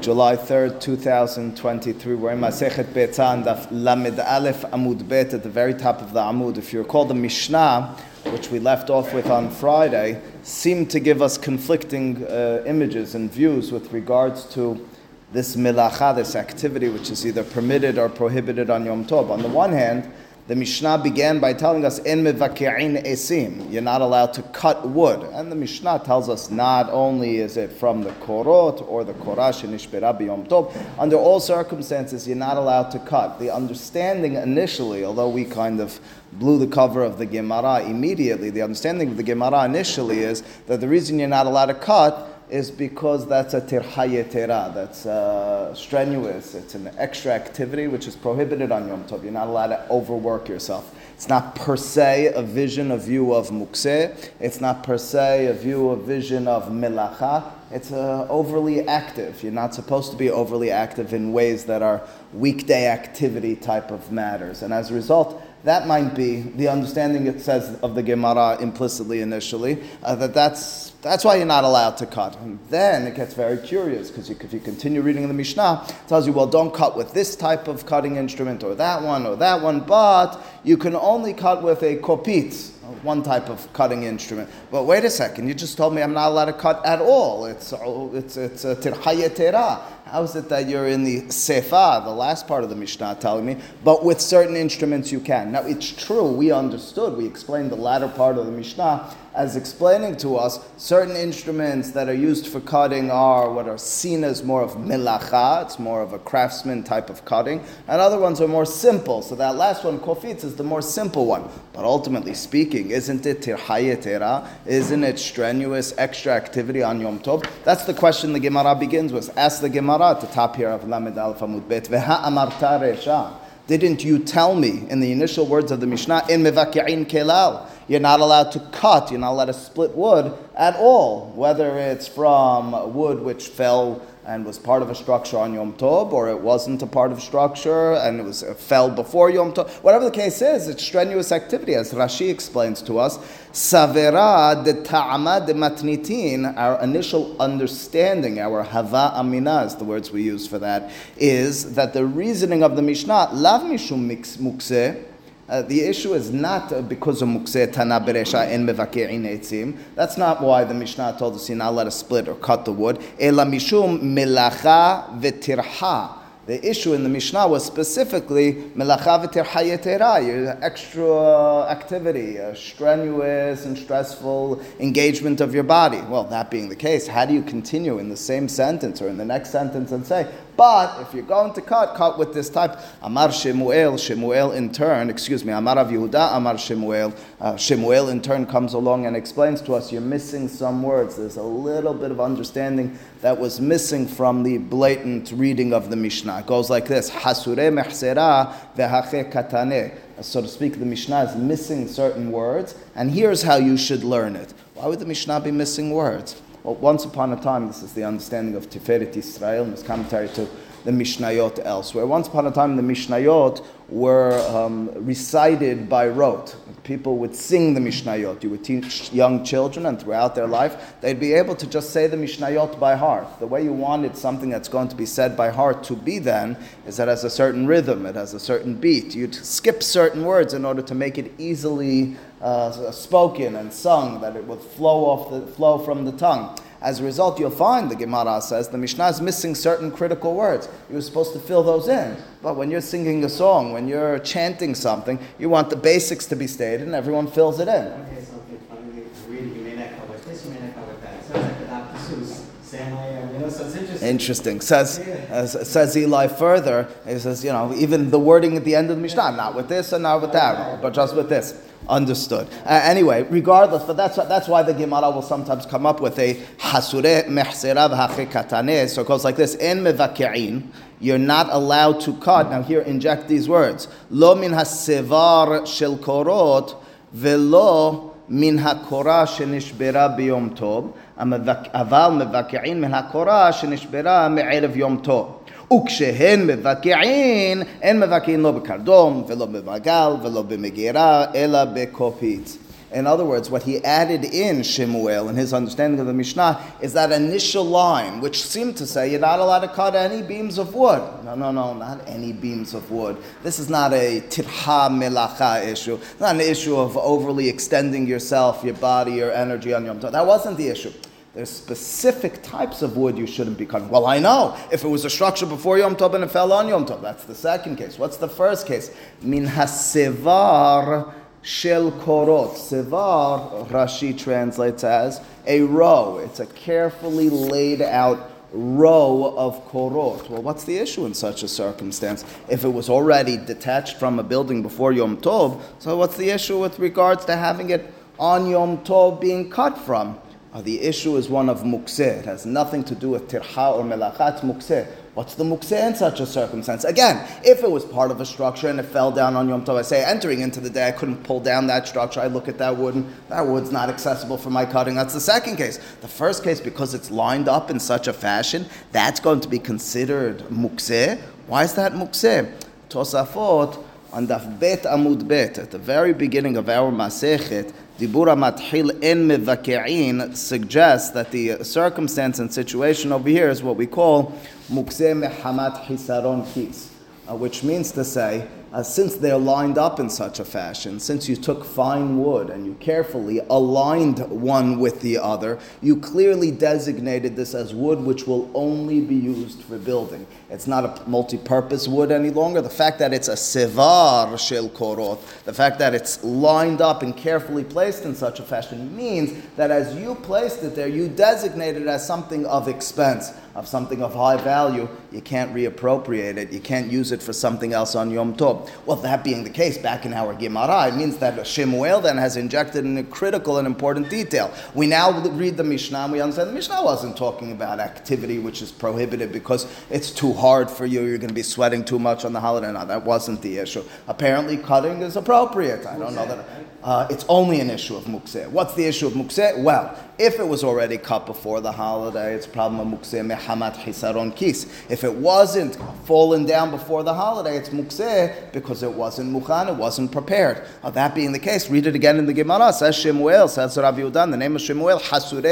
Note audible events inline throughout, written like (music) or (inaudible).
July 3rd, 2023. We're in Masechet Beitzah, Daf Lamed Aleph Amud Bet at the very top of the Amud. If you recall, the Mishnah, which we left off with on Friday, seemed to give us conflicting uh, images and views with regards to this milacha, this activity, which is either permitted or prohibited on Yom Tov. On the one hand, the Mishnah began by telling us in mevaki'in esim, you're not allowed to cut wood. And the Mishnah tells us not only is it from the korot or the korash nishbera b'yom tov, under all circumstances you're not allowed to cut. The understanding initially, although we kind of blew the cover of the Gemara immediately, the understanding of the Gemara initially is that the reason you're not allowed to cut is because that's a tirhayetera, that's uh, strenuous. It's an extra activity which is prohibited on Yom Tov. You're not allowed to overwork yourself. It's not per se a vision, a view of mukseh. It's not per se a view, a vision of melacha. It's uh, overly active. You're not supposed to be overly active in ways that are weekday activity type of matters. And as a result, that might be the understanding it says of the Gemara implicitly initially, uh, that that's that's why you're not allowed to cut. And then it gets very curious because if you continue reading the Mishnah, it tells you, well, don't cut with this type of cutting instrument or that one or that one, but you can only cut with a kopitz, Uh, one type of cutting instrument. But wait a second, you just told me I'm not allowed to cut at all. It's uh, it's it's uh, a tirhaya How is it that you're in the sefa, the last part of the Mishnah, telling me, but with certain instruments you can? Now it's true. We understood. We explained the latter part of the Mishnah as explaining to us certain instruments that are used for cutting are what are seen as more of milacha, it's more of a craftsman type of cutting, and other ones are more simple. So that last one, kofitz, is the more simple one. But ultimately speaking, isn't it tirhayetera? Isn't it strenuous extra activity on Yom Tov? That's the question the Gemara begins with. Ask the Gemara at the top here of Lamed Aleph Amud Bet. Veha amarta resha. Didn't you tell me in the initial words of the Mishnah, in mevaki'in kelal, you're not allowed to cut, you're not allowed to split wood at all, whether it's from wood which fell and was part of a structure on Yom Tov, or it wasn't a part of structure and it was it fell before Yom Tov. Whatever the case is, it's strenuous activity, as Rashi explains to us. Savera de ta'ama de matnitin, our initial understanding, our hava amina is the words we use for that, is that the reasoning of the Mishnah, lav mishum mukse, uh, the issue is not uh, because of mukseh tana beresha en mevake'in etzim. That's not why the Mishnah told us you're not let us split or cut the wood. Ela mishum melacha v'tirha. The issue in the Mishnah was specifically melacha v'tirha extra activity, a strenuous and stressful engagement of your body. Well, that being the case, how do you continue in the same sentence or in the next sentence and say, but if you're going to cut, cut with this type. Amar Shemuel, Shemuel in turn, excuse me, Amar Yehuda, Amar Shemuel. Uh, Shemuel in turn comes along and explains to us you're missing some words. There's a little bit of understanding that was missing from the blatant reading of the Mishnah. It goes like this: Hasure mehsera vehache katane. So to speak, the Mishnah is missing certain words, and here's how you should learn it. Why would the Mishnah be missing words? Well, once upon a time, this is the understanding of Tiferet Israel and its commentary to the Mishnayot elsewhere. Once upon a time, the Mishnayot were um, recited by rote. People would sing the Mishnayot. You would teach young children, and throughout their life, they'd be able to just say the Mishnayot by heart. The way you wanted something that's going to be said by heart to be then is that it has a certain rhythm, it has a certain beat. You'd skip certain words in order to make it easily uh, spoken and sung, that it would flow off the flow from the tongue. As a result, you'll find the Gemara says the Mishnah is missing certain critical words. You're supposed to fill those in. But when you're singing a song, when you're chanting something, you want the basics to be stated and everyone fills it in. Okay, something funny read, you may not cover this, you may not cover that. Sounds like the Dr. Seuss. Same way, you know, so interesting. Interesting. Says uh, says Eli further. He says, you know, even the wording at the end of the Mishnah, not with this and not with that, but just with this Understood. Uh, anyway, regardless, but that's that's why the Gemara will sometimes come up with a hasure mehsera katane. So it goes like this: In mevakein, you're not allowed to cut. Now here, inject these words: Lo min hasevar shel korot velo min hakora shenishbera biyom tov. אבל מבקעין מן הקורה שנשברה מערב יום טוב. וכשהן מבקעין, אין מבקעין לא בקרדום ולא במעגל ולא במגירה, אלא בקופית. In other words, what he added in Shemuel in his understanding of the Mishnah is that initial line, which seemed to say you're not allowed to cut any beams of wood. No, no, no, not any beams of wood. This is not a tirha melacha issue. It's not an issue of overly extending yourself, your body, your energy on Yom Tov. That wasn't the issue. There's specific types of wood you shouldn't be cutting. Well, I know. If it was a structure before Yom Tov and it fell on Yom Tov, that's the second case. What's the first case? Min hasevar shel korot. Sevar, Rashi translates as a row. It's a carefully laid out row of korot. Well, what's the issue in such a circumstance? If it was already detached from a building before Yom Tov, so what's the issue with regards to having it on Yom Tov being cut from? Uh, the issue is one of mukseh. It has nothing to do with tirha or melachat mukseh. What's the mukseh in such a circumstance? Again, if it was part of a structure and it fell down on Yom Tov, I say entering into the day, I couldn't pull down that structure. I look at that wood and that wood's not accessible for my cutting. That's the second case. The first case, because it's lined up in such a fashion, that's going to be considered mukseh. Why is that mukseh? Tosafot on Daf Bet Amud Bet, at the very beginning of our Masechet, Dibura Mathil En Mevake'in suggests that the circumstance and situation over here is what we call Mukse Mehamat Hisaron Kis, uh, which means to say uh, since they're lined up in such a fashion, since you took fine wood and you carefully aligned one with the other, you clearly designated this as wood which will only be used for building. It's not a multi purpose wood any longer. The fact that it's a sevar shel korot, the fact that it's lined up and carefully placed in such a fashion means that as you placed it there, you designated it as something of expense of something of high value, you can't reappropriate it. You can't use it for something else on Yom Tov. Well, that being the case, back in our Gemara, it means that Shemuel then has injected in a critical and important detail. We now read the Mishnah and we understand the Mishnah wasn't talking about activity which is prohibited because it's too hard for you, you're going to be sweating too much on the holiday. No, that wasn't the issue. Apparently, cutting is appropriate. I don't know that. Uh, it's only an issue of mukseh. What's the issue of mukseh? Well, if it was already cut before the holiday, it's problem of mukseh hisaron kis. If it wasn't fallen down before the holiday, it's mukseh because it wasn't mukhan, it wasn't prepared. Now, that being the case, read it again in the Gemara. Says Shemuel, says Rabbi Udan, the name of Shemuel, hasure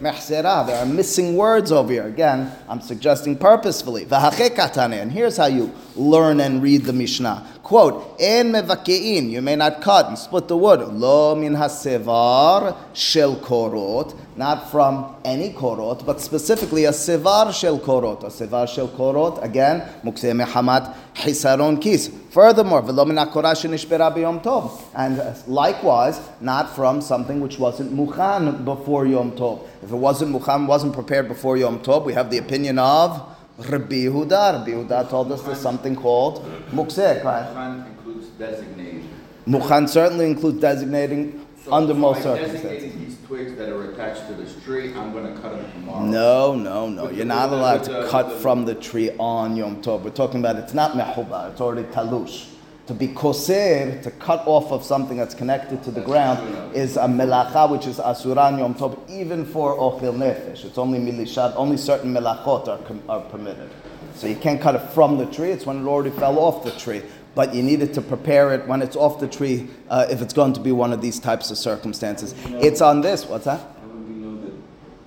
mehsera. There are missing words over here. Again, I'm suggesting purposefully. And here's how you learn and read the Mishnah. Quote, En mevakein, you may not cut and split the wood. Lo min hasevar shel korot, not from any korot, but specifically a sevar shel korot. A sevar shel korot, again, mukse mehamat hisaron kis. Furthermore, velo min hakora shenishbera tov. And likewise, not from something which wasn't muchan before Yom Tov. If it wasn't muchan, wasn't prepared before Yom Tov, we have the opinion of Rabbi Yehuda. Rabbi Yehuda told us there's something called mukseh. Mukhan includes designating. Mukhan certainly includes designating So under if most circumstances. these twigs that are attached to this tree, I'm gonna cut them tomorrow. No, no, no. With You're not allowed to the- cut the- from the tree on Yom Tov. We're talking about it's not mehuba, it's already talush. To be koser, to cut off of something that's connected to the ground, is a melacha which is asuran Yom Tov, even for ochil nefesh. It's only milishat, only certain melachot are, are permitted. So you can't cut it from the tree, it's when it already fell off the tree. But you needed to prepare it when it's off the tree uh, if it's going to be one of these types of circumstances. It's on this, what's that? How would we know that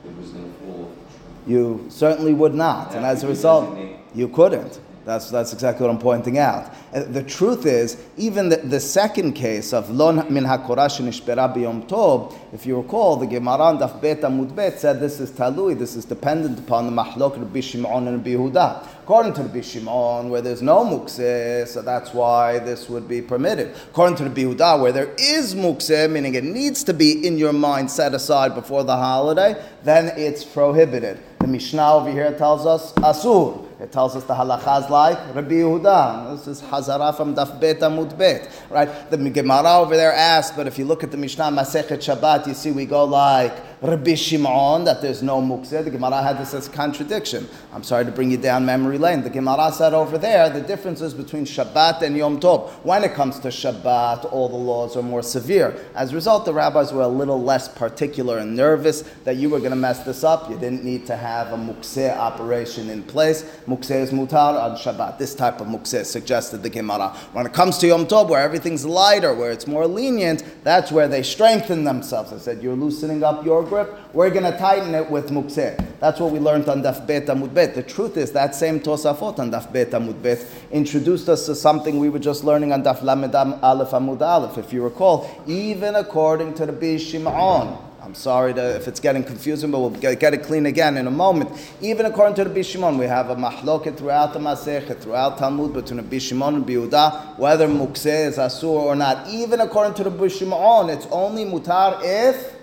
it was gonna fall off the You certainly would not, and as a result, you couldn't. That's, that's exactly what I'm pointing out. Uh, The truth is, even the, the second case of lon min hakorash biyom tov, if you recall, the Gemara Daf Bet Amud Bet said this is talui, this is dependent upon the mahlok Rabbi Shimon and Rabbi Yehuda. According to Rabbi Shimon, where there's no mukseh, so that's why this would be permitted. According to Rabbi Yehuda, where there is mukseh, meaning it needs to be in your mind set aside before the holiday, then it's prohibited. The Mishnah over here tells us asur. It tells us the halachas like Rabbi Yehuda. This is Hazara from Daf Bet Amud Bet. Right? The Gemara over there asks, but if you look at the Mishnah Masechet Shabbat, you see we go like Rabbi Shimon that there's no mukseh. The Gemara had this as contradiction. I'm sorry to bring you down memory lane. The Gemara said over there the differences between Shabbat and Yom Tov. When it comes to Shabbat, all the laws are more severe. As a result, the rabbis were a little less particular and nervous that you were going to mess this up. You didn't need to have a mukseh operation in place. Mukseh is mutar on Shabbat. This type of mukseh suggested the Gemara. When it comes to Yom Tov, where everything's lighter, where it's more lenient, that's where they strengthen themselves. I said, you're loosening up your grip, we're going to tighten it with mukseh. That's what we learned on Daf Bet Amud Bet. The truth is that same Tosafot on Daf Bet Amud Bet introduced us to something we were just learning on Daf Lamed Aleph Amud Aleph. If you recall, even according to the Bishim'on, I'm sorry to, if it's getting confusing, but we'll get, get, it clean again in a moment. Even according to the Bishimon, we have a mahloket throughout the Masechet, throughout Talmud, between the Bishimon and Biuda, whether mukseh is asur or not. Even according to the Bishimon, it's only mutar if.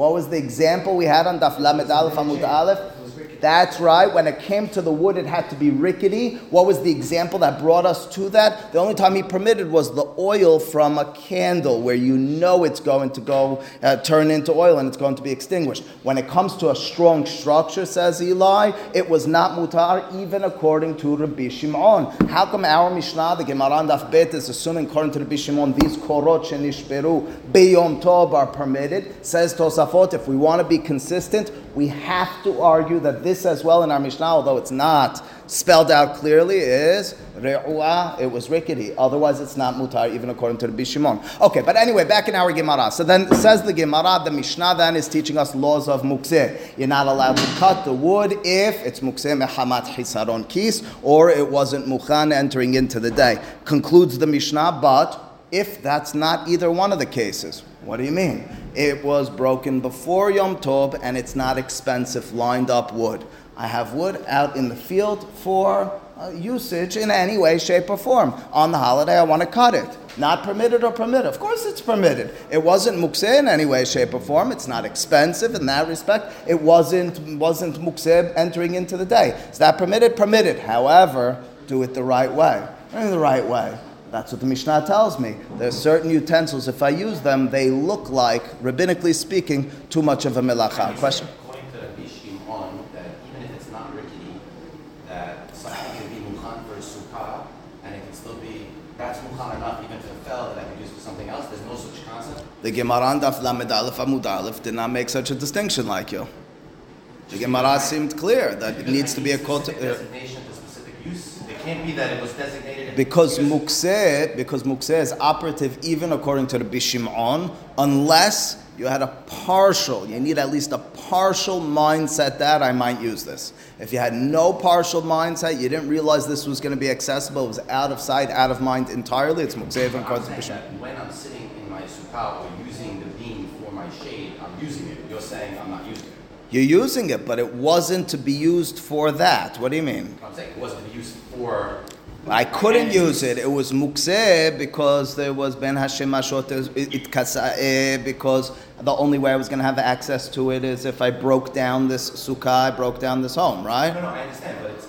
What was the example we had on Daf Lamed Aleph Amud Aleph? That's right. When it came to the wood, it had to be rickety. What was the example that brought us to that? The only time he permitted was the oil from a candle, where you know it's going to go uh, turn into oil and it's going to be extinguished. When it comes to a strong structure, says Eli, it was not mutar, even according to Rabbi Shimon. How come our Mishnah, the Gemara Daf Bet, is assuming according to Rabbi Shimon these korot shenishperu beyom tov are permitted? Says Tosafot, if we want to be consistent, we have to argue that this as well in our Mishnah, although it's not spelled out clearly, is re'ua, it was rickety. Otherwise, it's not mutar, even according to the Bishimon. Okay, but anyway, back in our Gemara. So then says the Gemara, the Mishnah then is teaching us laws of mukseh. You're not allowed to cut the wood if it's mukseh mehamat hisaron kis, or it wasn't mukhan entering into the day. Concludes the Mishnah, but if that's not either one of the cases, what do you mean? It was broken before Yom Tov and it's not expensive lined up wood. I have wood out in the field for uh, usage in any way, shape, or form. On the holiday, I want to cut it. Not permitted or permitted? Of course, it's permitted. It wasn't mukseh in any way, shape, or form. It's not expensive in that respect. It wasn't wasn't mukseh entering into the day. Is that permitted? Permitted. However, do it the right way. In the right way. That's what the Mishnah tells me. There's certain utensils, if I use them, they look like, rabbinically speaking, too much of a melacha. Question? According to Rabbi Shimon, even if it's not rickety, that something can be mukhan for a and it can still be, that's mukhan enough, even if it fell, that I could use for something else. There's no such concept. The Gemara on Daf Lamed Aleph Amud Aleph did not make such a distinction like you. The Gemara seemed clear that it needs to be a kot. Specific designation to specific use. It can't be that it was designated. Because mukseh, because mukseh is operative even according to the Bishimon, unless you had a partial, you need at least a partial mindset that I might use this. If you had no partial mindset, you didn't realize this was going to be accessible, it was out of sight, out of mind entirely, it's mukseh even according to Bishimon. when I'm sitting in my sukkah or using the beam for my shade, I'm using it. You're saying I'm not. You're using it, but it wasn't to be used for that. What do you mean? I'm saying it wasn't to be used for. I couldn't use it. It was mukseh because there was ben Hashem Ashot it it eh, because the only way I was going to have access to it is if I broke down this sukkah, I broke down this home, right? No, no, I understand, but it's.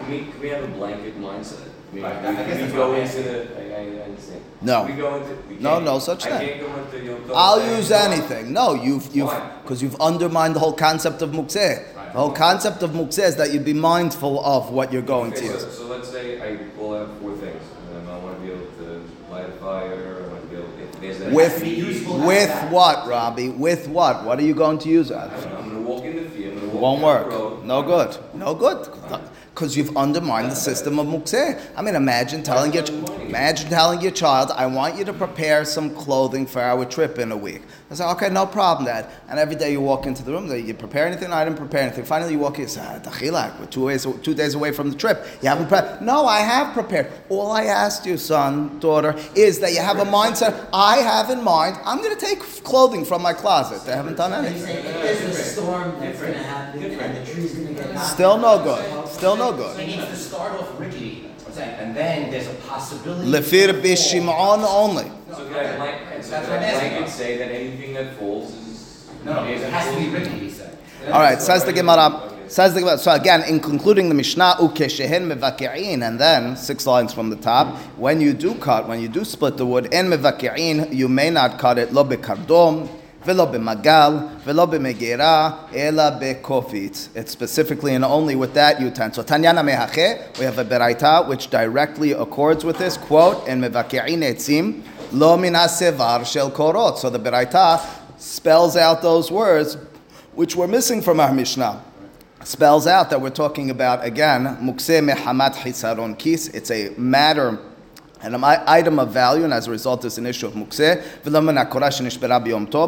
Can we, can we have a blanket mindset? I mean, Right, I we, guess we go into the, I, I. No. We go into, we No, no such I thing. can't go into Yom Tov I'll use anything. No, you've you've because you've undermined the whole concept of mukseh. The whole concept of mukseh is that you'd be mindful of what you're going Okay, to so, use. so let's say I will have four things. Um, I want to be able to light a fire, I want to be able, if there's a. With be with what, Robbie? With what? What are you going to use it? I'm, I'm gonna walk in the field, walk Won't work. road. No good. No good. Because you've undermined the system of mukseh. I mean, imagine telling your imagine telling your child, "I want you to prepare some clothing for our trip in a week." I say, "Okay, no problem, Dad." And every day you walk into the room, you prepare anything? I didn't prepare anything. Finally, you walk in, you say, "Ah, "Dachilak, we're two days two days away from the trip. You haven't prepared." No, I have prepared. All I asked you, son, daughter, is that you have a mindset. I have in mind. I'm going to take clothing from my closet. They haven't done anything. there's a storm that's gonna happen and the tree's gonna get knocked Still no good. Still no good. needs to start off rickety, and then there's a possibility. Lefir bishimon only. So can I blanket, so That's can what I'm I asking blanket about. say that anything that falls is. No, no, is it has to be falls? rickety, he said. All right, says the Gemara. Says the Gemara. So again, in concluding the Mishnah, ukeshehen mevaki'in, and then six lines from the top. When you do cut, when you do split the wood in mevaki'in, you may not cut it lo bekardom, ולא במגל, ולא במגירה, אלא בקופית. It's specifically and only with that utensil. Tanyana mehache, we have a beraita which directly accords with this, quote, in מבקעין עצים, Lo minasevar shel korot. So the Beraita spells out those words which were missing from our Mishnah. Spells out that we're talking about again, mukse mehamat hisaron kis. It's a matter an item of value, and as a result, it's an issue of mukseh.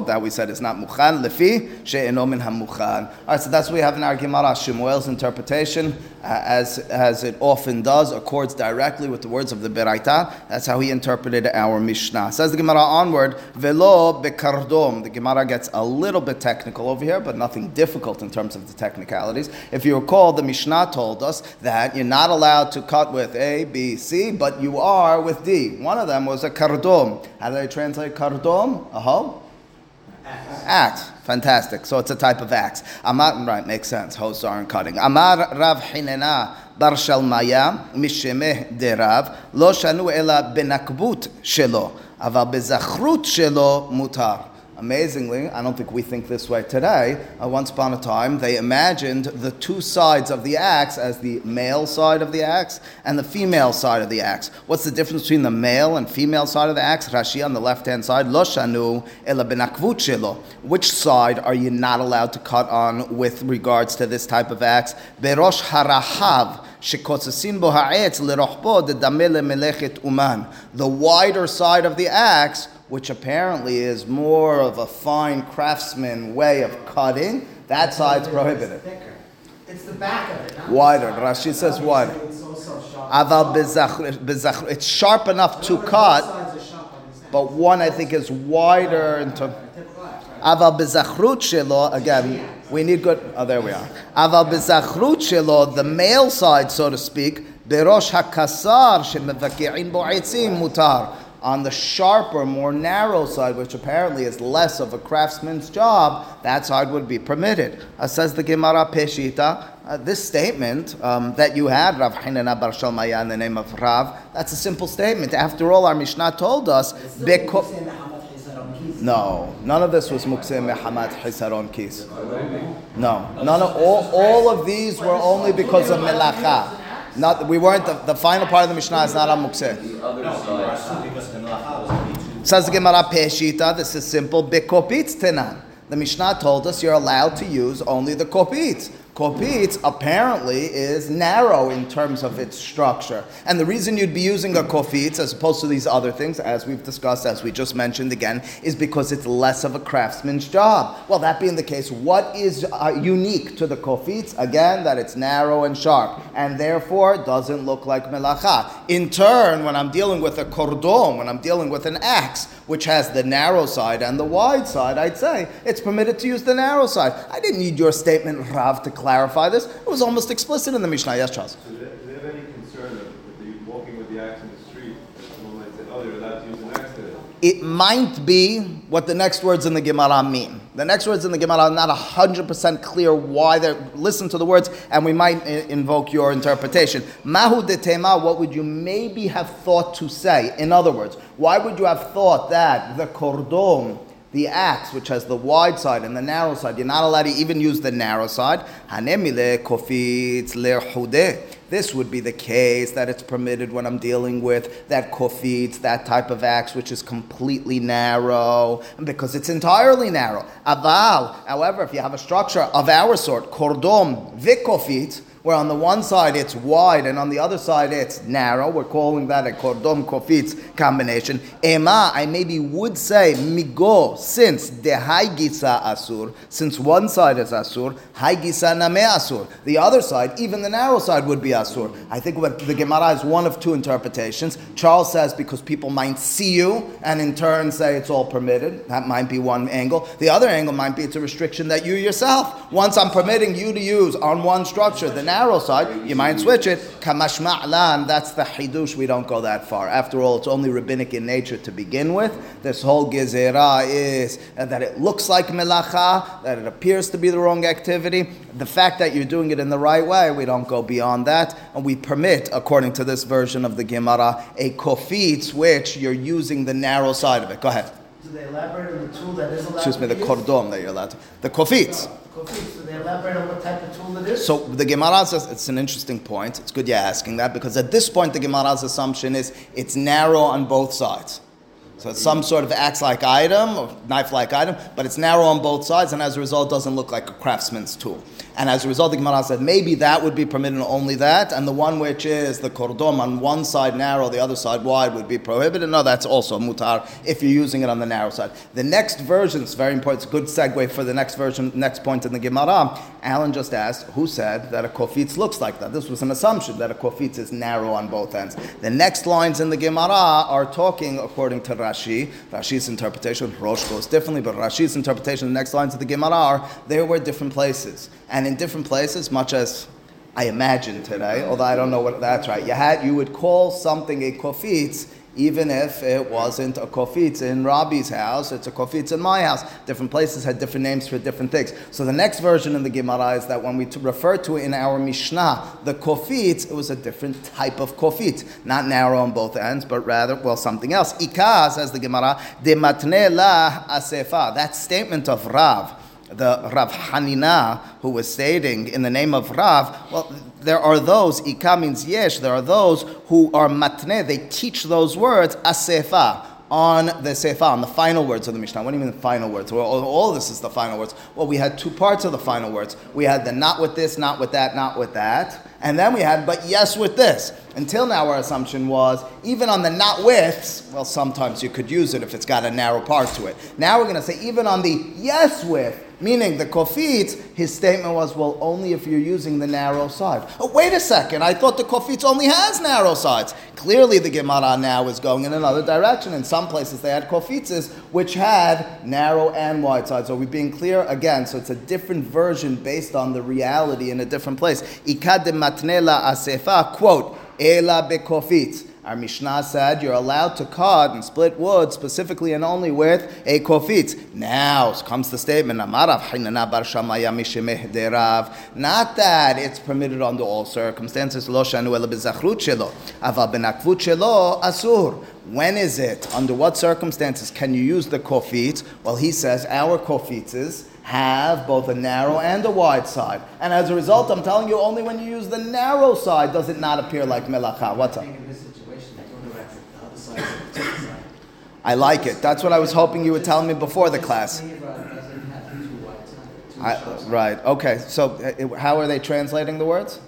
That we said is not mukhan. Lefi she'eno min hamukhan. All right, so that's what we have in our Gemara. Shemuel's interpretation, uh, as as it often does, accords directly with the words of the Beraita. That's how he interpreted our Mishnah. Says the Gemara onward, velo bekardom. The Gemara gets a little bit technical over here, but nothing difficult in terms of the technicalities. If you recall, the Mishnah told us that you're not allowed to cut with A, B, C, but you are with D. One of them was a kardom. How do they translate kardom? A hoe? Axe. Fantastic. So it's a type of axe. Amar, right, makes sense. Hoes aren't cutting. Amar Rav Hinena bar Shalmaya mishemeh derav lo shanu ela benakbut shelo aval bezachrut shelo mutar. Amazingly, I don't think we think this way today. Uh, once upon a time, they imagined the two sides of the axe as the male side of the axe and the female side of the axe. What's the difference between the male and female side of the axe? Rashi on the left hand side, lo shanu ela. Which side are you not allowed to cut on with regards to this type of axe? Berosh harahav. The wider side of the axe which apparently is more of a fine craftsman way of cutting, that side's prohibited. Thicker. It's the back of it. not the Wider. Rashi says wider. It's also sharp. Aval It's sharp enough to cut, sides are sharp on this end. but one I think is wider in terms. Typical axe, right? Aval bezachrut shelo, again, we need good, oh, there we are. Aval bezachrut shelo, the male side, so to speak, berosh hakasar shemevaki'in bo mutar. On the sharper, more narrow side, which apparently is less of a craftsman's job, that side would be permitted. Uh, says the Gemara Peshita, uh, this statement um, that you had, Rav Hinana Bar Shalmaya in the name of Rav, that's a simple statement. After all, our Mishnah told us, It's Beko- Mukse Mehamat Hisaron Kis. no, none of this was Mukse Mehamat Hisaron Kis. No, none of all, all of these were only because of melacha. Not we weren't the, the final part of the Mishnah is not on Mukse. The other. Says the Gemara Peshita. This is simple. Bekopitz tenan. The Mishnah told us you're allowed to use only the kopitz. Kopitz apparently is narrow in terms of its structure. And the reason you'd be using a kofitz as opposed to these other things, as we've discussed, as we just mentioned again, is because it's less of a craftsman's job. Well, that being the case, what is uh, unique to the kofitz? Again, that it's narrow and sharp, and therefore doesn't look like melacha. In turn, when I'm dealing with a kordom, when I'm dealing with an axe, which has the narrow side and the wide side, I'd say it's permitted to use the narrow side. I didn't need your statement, Rav, to clarify this. It was almost explicit in the Mishnah. Yes, Charles. So do they, do they have any concern of if you're walking with the axe in the street, that someone might say, oh, they're allowed to use an axe today? It might be what the next words in the Gemara mean. The next words in the Gemara are not 100% clear why they're. Listen to the words, and we might invoke your interpretation. Mahu de tema, what would you maybe have thought to say? In other words, why would you have thought that the kordom, the axe, which has the wide side and the narrow side, you're not allowed to even use the narrow side? This would be the case that it's permitted when I'm dealing with that kofitz, that type of axe, which is completely narrow, because it's entirely narrow. Aval, however, if you have a structure of our sort, kordom vikofitz, where on the one side it's wide and on the other side it's narrow. We're calling that a kordom kofitz combination. Ema, I maybe would say migo, since the haigisa asur, since one side is asur, haigisa name asur. The other side, even the narrow side, would be asur. I think what the Gemara is one of two interpretations. Charles says because people might see you and in turn say it's all permitted. That might be one angle. The other angle might be it's a restriction that you yourself, once I'm permitting you to use on one structure, the narrow side, you might switch it. Kamash ma'lan, that's the hidush. We don't go that far. After all, it's only rabbinic in nature to begin with. This whole gezerah is that it looks like melacha, that it appears to be the wrong activity. The fact that you're doing it in the right way, we don't go beyond that. And we permit, according to this version of the Gemara, a kofitz, which you're using the narrow side of it. Go ahead. Do they elaborate on the tool that is allowed excuse me, the used? that you're allowed to, the. Kofitz, do they elaborate on what type of tool it is? So the Gemara says it's an interesting point. It's good you're asking that because at this point the Gemara's assumption is it's narrow on both sides. So it's some sort of axe-like item or knife-like item, but it's narrow on both sides, and as a result, doesn't look like a craftsman's tool. And as a result, the Gemara said maybe that would be permitted, only that, and the one which is the kordom on one side narrow, the other side wide would be prohibited. No, that's also mutar if you're using it on the narrow side. The next version is very important. It's a good segue for the next version, next point in the Gemara. Alan just asked, who said that a kofitz looks like that? This was an assumption that a kofitz is narrow on both ends. The next lines in the Gemara are talking according to Rashi. Rashi's interpretation, Rosh goes differently, but Rashi's interpretation, the next lines of the Gemara are, there were different places. And in different places, much as I imagine today, although I don't know what that's right, you had you would call something a kofitz even if it wasn't a kofitz in Rabbi's house, it's a kofitz in my house. Different places had different names for different things. So the next version in the Gemara is that when we refer to it in our Mishnah, the kofitz, it was a different type of kofitz, not narrow on both ends, but rather, well, something else. Ika, says the Gemara, de matne la asefa. That statement of Rav, the Rav Hanina, who was stating in the name of Rav, well, there are those, Ika means yesh, there are those who are matne, they teach those words, asefa, on the sefa, on the final words of the Mishnah. What do you mean the final words? Well, all, this is the final words. Well, we had two parts of the final words. We had the not with this, not with that, not with that. And then we had, but yes with this. Until now, our assumption was, even on the not withs, well, sometimes you could use it if it's got a narrow part to it. Now we're going to say, even on the yes with, meaning the kofitz, his statement was, well, only if you're using the narrow side. Oh, wait a second, I thought the kofitz only has narrow sides. Clearly, the Gemara now is going in another direction. In some places, they had kofitzes which had narrow and wide sides. Are we being clear? Again, so it's a different version based on the reality in a different place. Ikad matnela asefa, quote, Ela bekofitz. Our Mishnah said you're allowed to cut and split wood specifically and only with a kofitz. Now comes the statement. Not that it's permitted under all circumstances, asur. When is it? Under what circumstances can you use the kofit? Well, he says our kofitzes have both a narrow and a wide side. And as a result, I'm telling you, only when you use the narrow side does it not appear like melacha. What's up? I think in this situation, they don't know that's the other side of the other side. I like it. That's what I was hoping you would tell me before the class. Teva doesn't have two wide sides, two I, right. Okay. So, uh, how are they translating the words?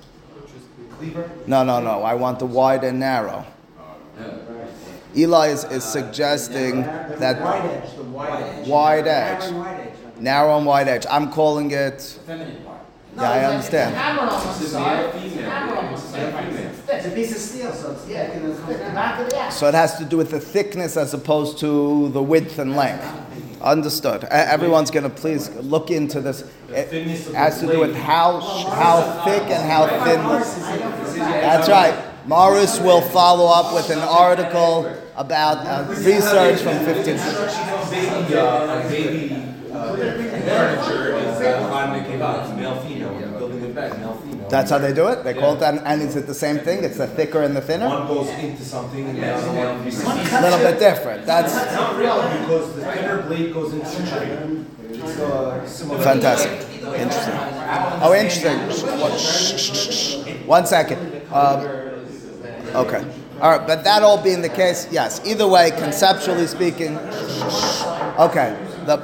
No, no, no. I want the wide and narrow. Eli is, is suggesting that wide edge, wide. Wide Narrow edge. and wide edge. narrow and wide edge. I'm calling it. Feminine part. Yeah, I understand. Hammer on one This is side, male, female. hammer on one This is side. male, female. It's It's a piece of steel, so it's Yeah, thick and it it's comes the back of the axe. So it has to do with the thickness as opposed to the width and length. Understood. Everyone's going to please look into this. It has to do with how how thick and how thin. That's right. Morris will follow up with an article about uh, research from 15. baby, uh, baby, uh, furniture is, uh, on the kebab, male, female, when you're building a bed, male, female. That's how they do it. They call it that, and is it the same thing? It's the thicker and the thinner. One goes into something and the other one. A little bit different. That's Not really, because the thinner blade goes into the tree. It's uh, fantastic. Interesting. Oh, interesting. One second. Um, okay. All right, but that all being the case, yes. Either way, conceptually speaking, okay. The,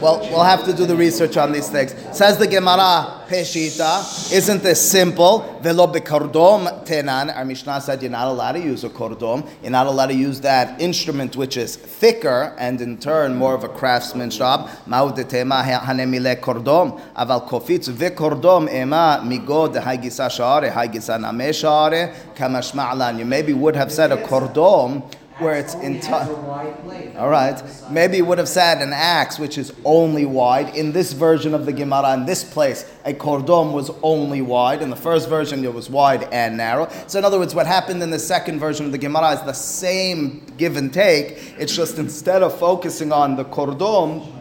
well, we'll have to do the research on these things. Says the Gemara, Peshita, isn't this simple? Velo bekordom tenan. Our Mishnah said you're not allowed to use a kordom. You're not allowed to use that instrument which is thicker and in turn more of a craftsman's job. Maudetema hanemile kordom. Aval kofitz vekordom ema migo de haigisa share, haigisa name share, kamashma'lan. You maybe would have said a kordom where it's wide blade. All right. Maybe it would have said an axe, which is only wide. In this version of the Gemara, in this place, a kordom was only wide. In the first version, it was wide and narrow. So, in other words, what happened in the second version of the Gemara is the same give and take. It's just instead of focusing on the kordom,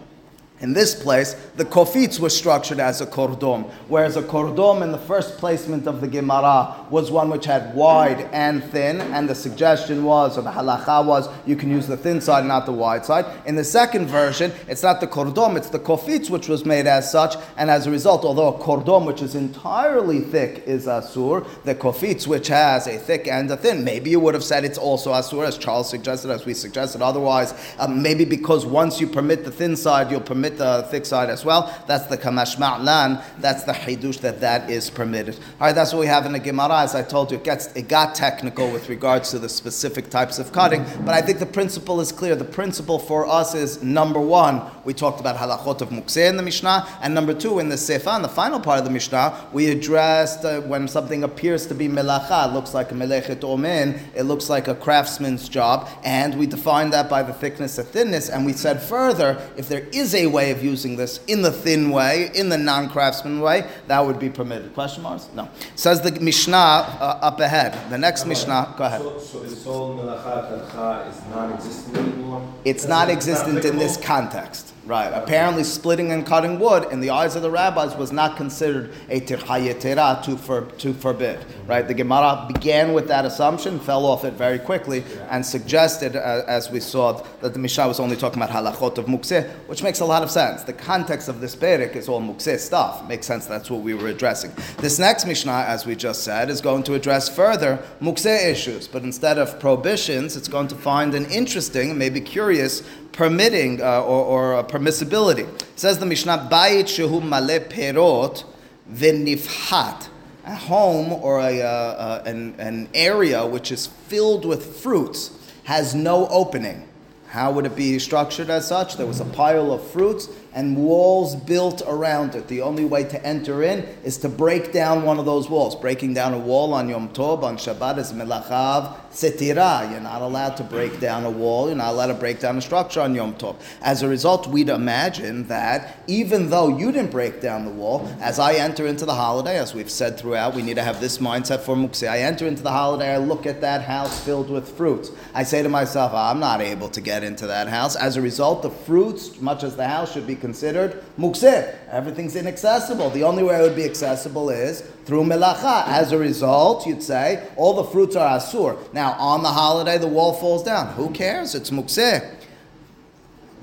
in this place, the kofitz was structured as a kordom, whereas a kordom in the first placement of the Gemara was one which had wide and thin, and the suggestion was, or the halacha was, you can use the thin side, not the wide side. In the second version, it's not the kordom, it's the kofitz which was made as such, and as a result, although a kordom which is entirely thick is asur, the kofitz which has a thick and a thin, maybe you would have said it's also asur, as Charles suggested, as we suggested. Otherwise, um, maybe because once you permit the thin side, you'll permit the thick side as well. That's the kamash ma'lan. That's the hidush that that is permitted. All right, that's what we have in the Gemara. As I told you, it gets it got technical with regards to the specific types of cutting, but I think the principle is clear. The principle for us is number one, we talked about halachot of mukseh in the Mishnah, and number two, in the sefa, in the final part of the Mishnah, we addressed uh, when something appears to be melacha, it looks like a melechet omen, it looks like a craftsman's job, and we defined that by the thickness and thinness, and we said further, if there is a way of using this in the thin way, in the non-craftsman way, that would be permitted. Question marks? No. Says the Mishnah uh, up ahead. The next Mishnah, go ahead. So, so is is non-existent anymore? It's not existent in this context. Right. Apparently, splitting and cutting wood in the eyes of the rabbis was not considered a tirhayetera to, for, to forbid. Right. The Gemara began with that assumption, fell off it very quickly, and suggested, uh, as we saw, that the Mishnah was only talking about halachot of mukseh, which makes a lot of sense. The context of this perik is all mukseh stuff. Makes sense. That's what we were addressing. This next Mishnah, as we just said, is going to address further mukseh issues, but instead of prohibitions, it's going to find an interesting, maybe curious permitting uh, or, or permissibility. It says the Mishnah, Bayit shehu male perot v'nifhat. A home or a, uh, uh, an, an area which is filled with fruits has no opening. How would it be structured as such? There was a pile of fruits and walls built around it. The only way to enter in is to break down one of those walls. Breaking down a wall on Yom Tov, on Shabbat, is melachav setira. You're not allowed to break down a wall. You're not allowed to break down a structure on Yom Tov. As a result, we'd imagine that even though you didn't break down the wall, as I enter into the holiday, as we've said throughout, we need to have this mindset for Muksi. I enter into the holiday, I look at that house filled with fruits. I say to myself, ah, I'm not able to get into that house. As a result, the fruits, much as the house should be considered mukseh. Everything's inaccessible. The only way it would be accessible is through melacha. As a result, you'd say all the fruits are asur. Now, on the holiday, the wall falls down. Who cares? It's mukseh.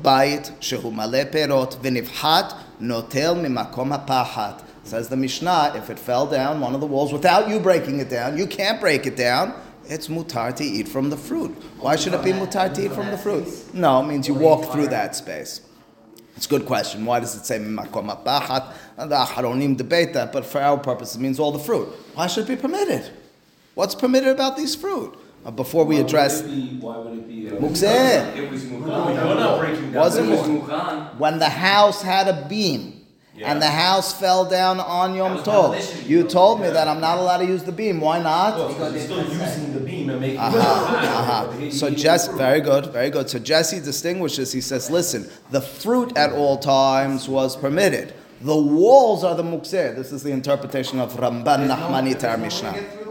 Bait shehu male perot v'nifhat notel mimakom hapachat. Says the Mishnah, if it fell down one of the walls without you breaking it down, you can't break it down. It's mutar to eat from the fruit. Why should it be mutar to eat from the fruit? No, it means you walk through that space. It's a good question. Why does it say makom apachat? The Aharonim debate that, but for our purposes, it means all the fruit. Why should it be permitted? What's permitted about these fruit? Uh, before we address, Why would it be? uh, Mukseh. It was Mukhan. We're not breaking. Wasn't It was Mukhan. Mukhan. when the house had a beam. And the house fell down on Yom Tov. You told me that I'm not allowed to use the beam. Why not? Well, because they're still using the beam and making. Uh-huh, uh-huh. So Jesse, very good, very good. So Jesse distinguishes. He says, "Listen, the fruit at all times was permitted. The walls are the mukseh. This is the interpretation of Ramban Nachmani our Mishnah.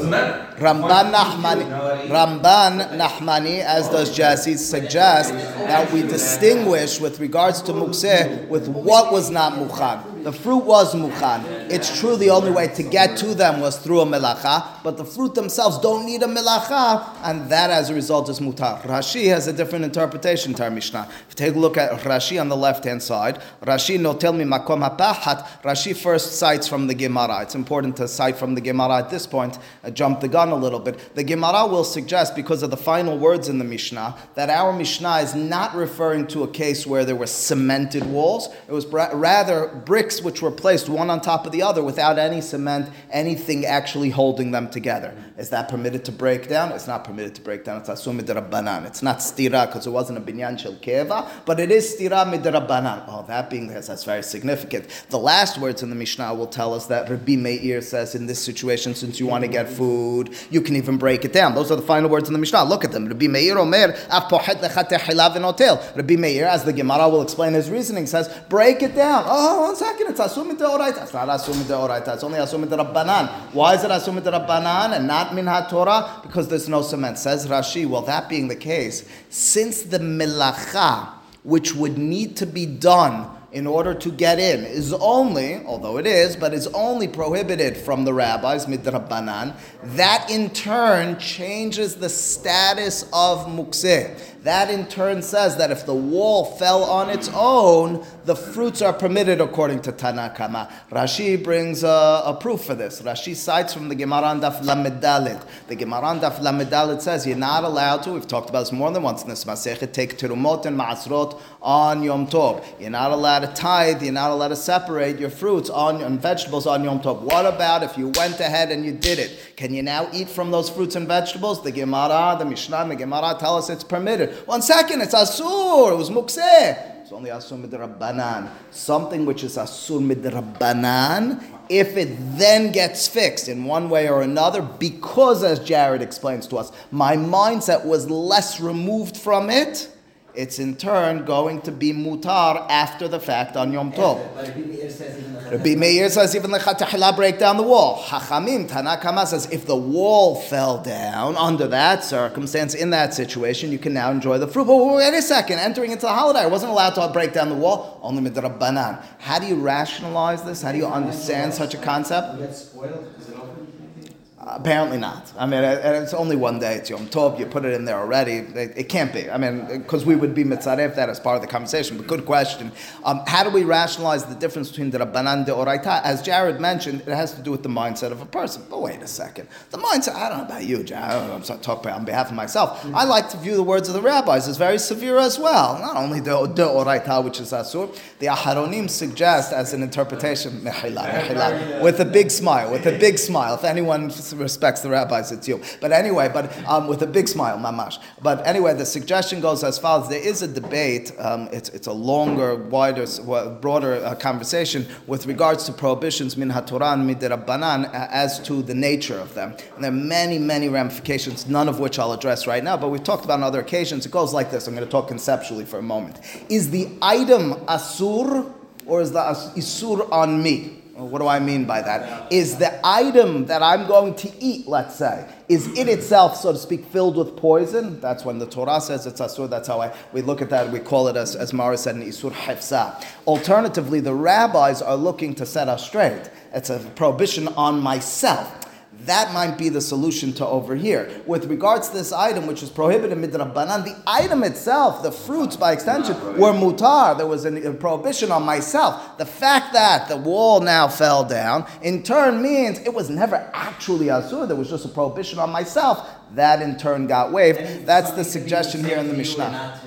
Matter. Ramban Nachmani, Ramban Nachmani, as does Jesse, suggest that we distinguish with regards to mukseh with what was not mukhan. The fruit was mukhan. It's true the only way to get to them was through a melacha, but the fruit themselves don't need a melacha, and that as a result is mutar. Rashi has a different interpretation to our Mishnah. If you take a look at Rashi on the left hand side, Rashi no tell me makom hapahat. Rashi first cites from the Gemara. It's important to cite from the Gemara at this point. I jump the gun a little bit. The Gemara will suggest, because of the final words in the Mishnah, that our Mishnah is not referring to a case where there were cemented walls. It was rather bricks which were placed one on top of the other without any cement, anything actually holding them together. Is that permitted to break down? It's not permitted to break down. It's asum midrabanan. It's not stira because it wasn't a binyan shel keva, but it is stira midrabanan. Oh, that being this, that's very significant. The last words in the Mishnah will tell us that Rabbi Meir says in this situation, since you want to get food, you can even break it down. Those are the final words in the Mishnah. Look at them. Rabbi Meir omer. Rabbi Meir, as the Gemara will explain his reasoning, says break it down. Oh, one second. It's asum deoraita. It's not asum deoraita. It's only asum rabbanan. Why is it asum rabbanan and not min Torah? Because there's no cement. Says Rashi. Well, that being the case, since the melacha which would need to be done in order to get in is only, although it is, but is only prohibited from the rabbis, midrabbanan, that in turn changes the status of mukseh. That in turn says that if the wall fell on its own, the fruits are permitted according to Tanakama. Rashi brings a, a proof for this. Rashi cites from the Gemara on Daf Lamedalit. The Gemara on Daf Lamedalit says you're not allowed to, we've talked about this more than once in this Masechet, take terumot and ma'asrot on Yom Tov. You're not allowed to tithe, you're not allowed to separate your fruits on, and vegetables on Yom Tov. What about if you went ahead and you did it? Can you now eat from those fruits and vegetables? The Gemara, the Mishnah, the Gemara tell us it's permitted. One second, it's asur, it was mukseh. It's only asur midrabbanan. Something which is asur midrabbanan, if it then gets fixed in one way or another, because as Jared explains to us, my mindset was less removed from it, it's in turn going to be mutar after the fact on Yom Tov. Rabbi Meir says even the Rabbi Meir says even the Chatahila break down the wall. Hachamim, Tanna Kamma says if the wall fell down under that circumstance, in that situation, you can now enjoy the fruit. But wait a second, entering into the holiday, I wasn't allowed to break down the wall, only midrabbanan. How do you rationalize this? How do you understand such a concept? You get spoiled because it opened. Apparently not. I mean, and it's only one day. It's Yom Tov. You put it in there already. It, it can't be. I mean, because we would be mitzaref that as part of the conversation. But good question. Um, how do we rationalize the difference between the Rabbanan de Oraita? As Jared mentioned, it has to do with the mindset of a person. But wait a second. The mindset, I don't know about you, Jared. I don't know, I'm talking on behalf of myself. I like to view the words of the rabbis as very severe as well. Not only the, the Oraita, which is Asur, the Aharonim suggest as an interpretation, (laughs) (laughs) with a big smile, with a big smile. If anyone respects the rabbis, it's you. But anyway, but um, with a big smile, mamash. But anyway, the suggestion goes as follows: There is a debate. Um, it's it's a longer, wider, broader uh, conversation with regards to prohibitions min hatoran midirabbanan as to the nature of them. And there are many, many ramifications, none of which I'll address right now. But we've talked about on other occasions. It goes like this. I'm going to talk conceptually for a moment. Is the item asur or is the isur on me? What do I mean by that? Is the item that I'm going to eat, let's say, is it itself, so to speak, filled with poison? That's when the Torah says it's asur. That's how I, we look at that. We call it, as, as Mara said, an isur heftza. Alternatively, the rabbis are looking to set us straight. It's a prohibition on myself. That might be the solution to over here. With regards to this item, which is prohibited midrabbanan, the item itself, the fruits by extension, were mutar. There was a prohibition on myself. The fact that the wall now fell down, in turn means it was never actually asur. There was just a prohibition on myself. That in turn got waived. That's the suggestion here in the Mishnah.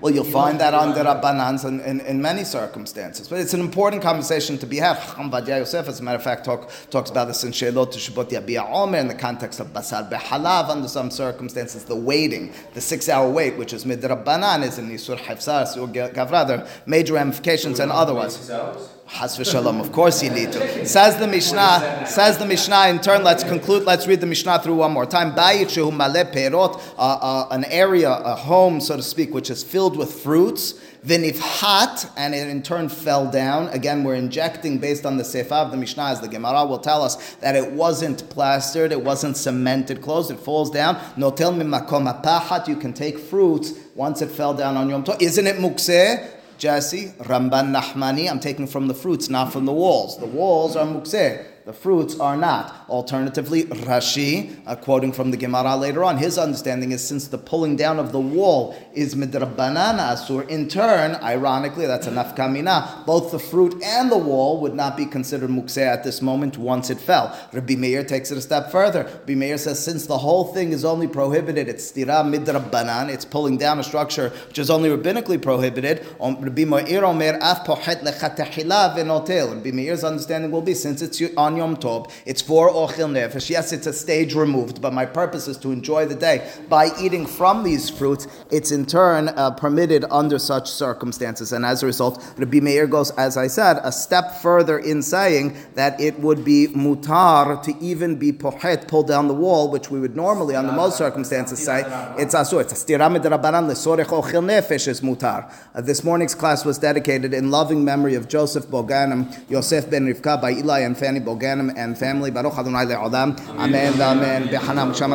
Well, you'll find that on the Rabbanans in, in, in many circumstances. But it's an important conversation to be had. Chacham Ovadia Yosef, as a matter of fact, talk, talks about this in Shelot to Shabbat Yabia Omer in the context of Basar Behalav under some circumstances. The waiting, the six hour wait, which is Midrabbanan, is in Yisur Hafsar, Sur Gavra. There major ramifications and otherwise. Has. Of course you need to. Says the Mishnah. Says the Mishnah. In turn, let's conclude. Let's read the Mishnah through one more time. Bayit shehu male perot, uh, uh, an area, a home, so to speak, which is filled with fruits. Vinifhat, and it in turn fell down. Again, we're injecting based on the of the Mishnah, as the Gemara will tell us that it wasn't plastered, it wasn't cemented closed. It falls down. Notel mimekom hapachat. You can take fruits once it fell down on Yom Tov. Isn't it mukseh? Jesse, Ramban Nahmani, I'm taking from the fruits, not from the walls. The walls are mukseh, the fruits are not. Alternatively, Rashi, uh, quoting from the Gemara later on, his understanding is since the pulling down of the wall is midrabanan asur, in turn, ironically, that's a nafkamina, both the fruit and the wall would not be considered mukseh at this moment once it fell. Rabbi Meir takes it a step further. Rabbi Meir says since the whole thing is only prohibited, it's stira midrabanan, it's pulling down a structure which is only rabbinically prohibited. Rabbi Meir's understanding will be since it's on Yom Tov, it's for ochil nefesh. Yes, it's a stage removed, but my purpose is to enjoy the day by eating from these fruits. It's in turn uh, permitted under such circumstances, and as a result, Rabbi Meir goes, as I said, a step further in saying that it would be mutar to even be pochet, pull down the wall, which we would normally, under most circumstances, say it's asur. It's a stira midrabanan lesorech ochil nefesh is mutar. Uh, this morning's class was dedicated in loving memory of Joseph Boganim, Yosef ben Rivka by Eli and Fanny Boganim and family. Baruch Adonai le'olam. Amen. Amen. B'hanam shamar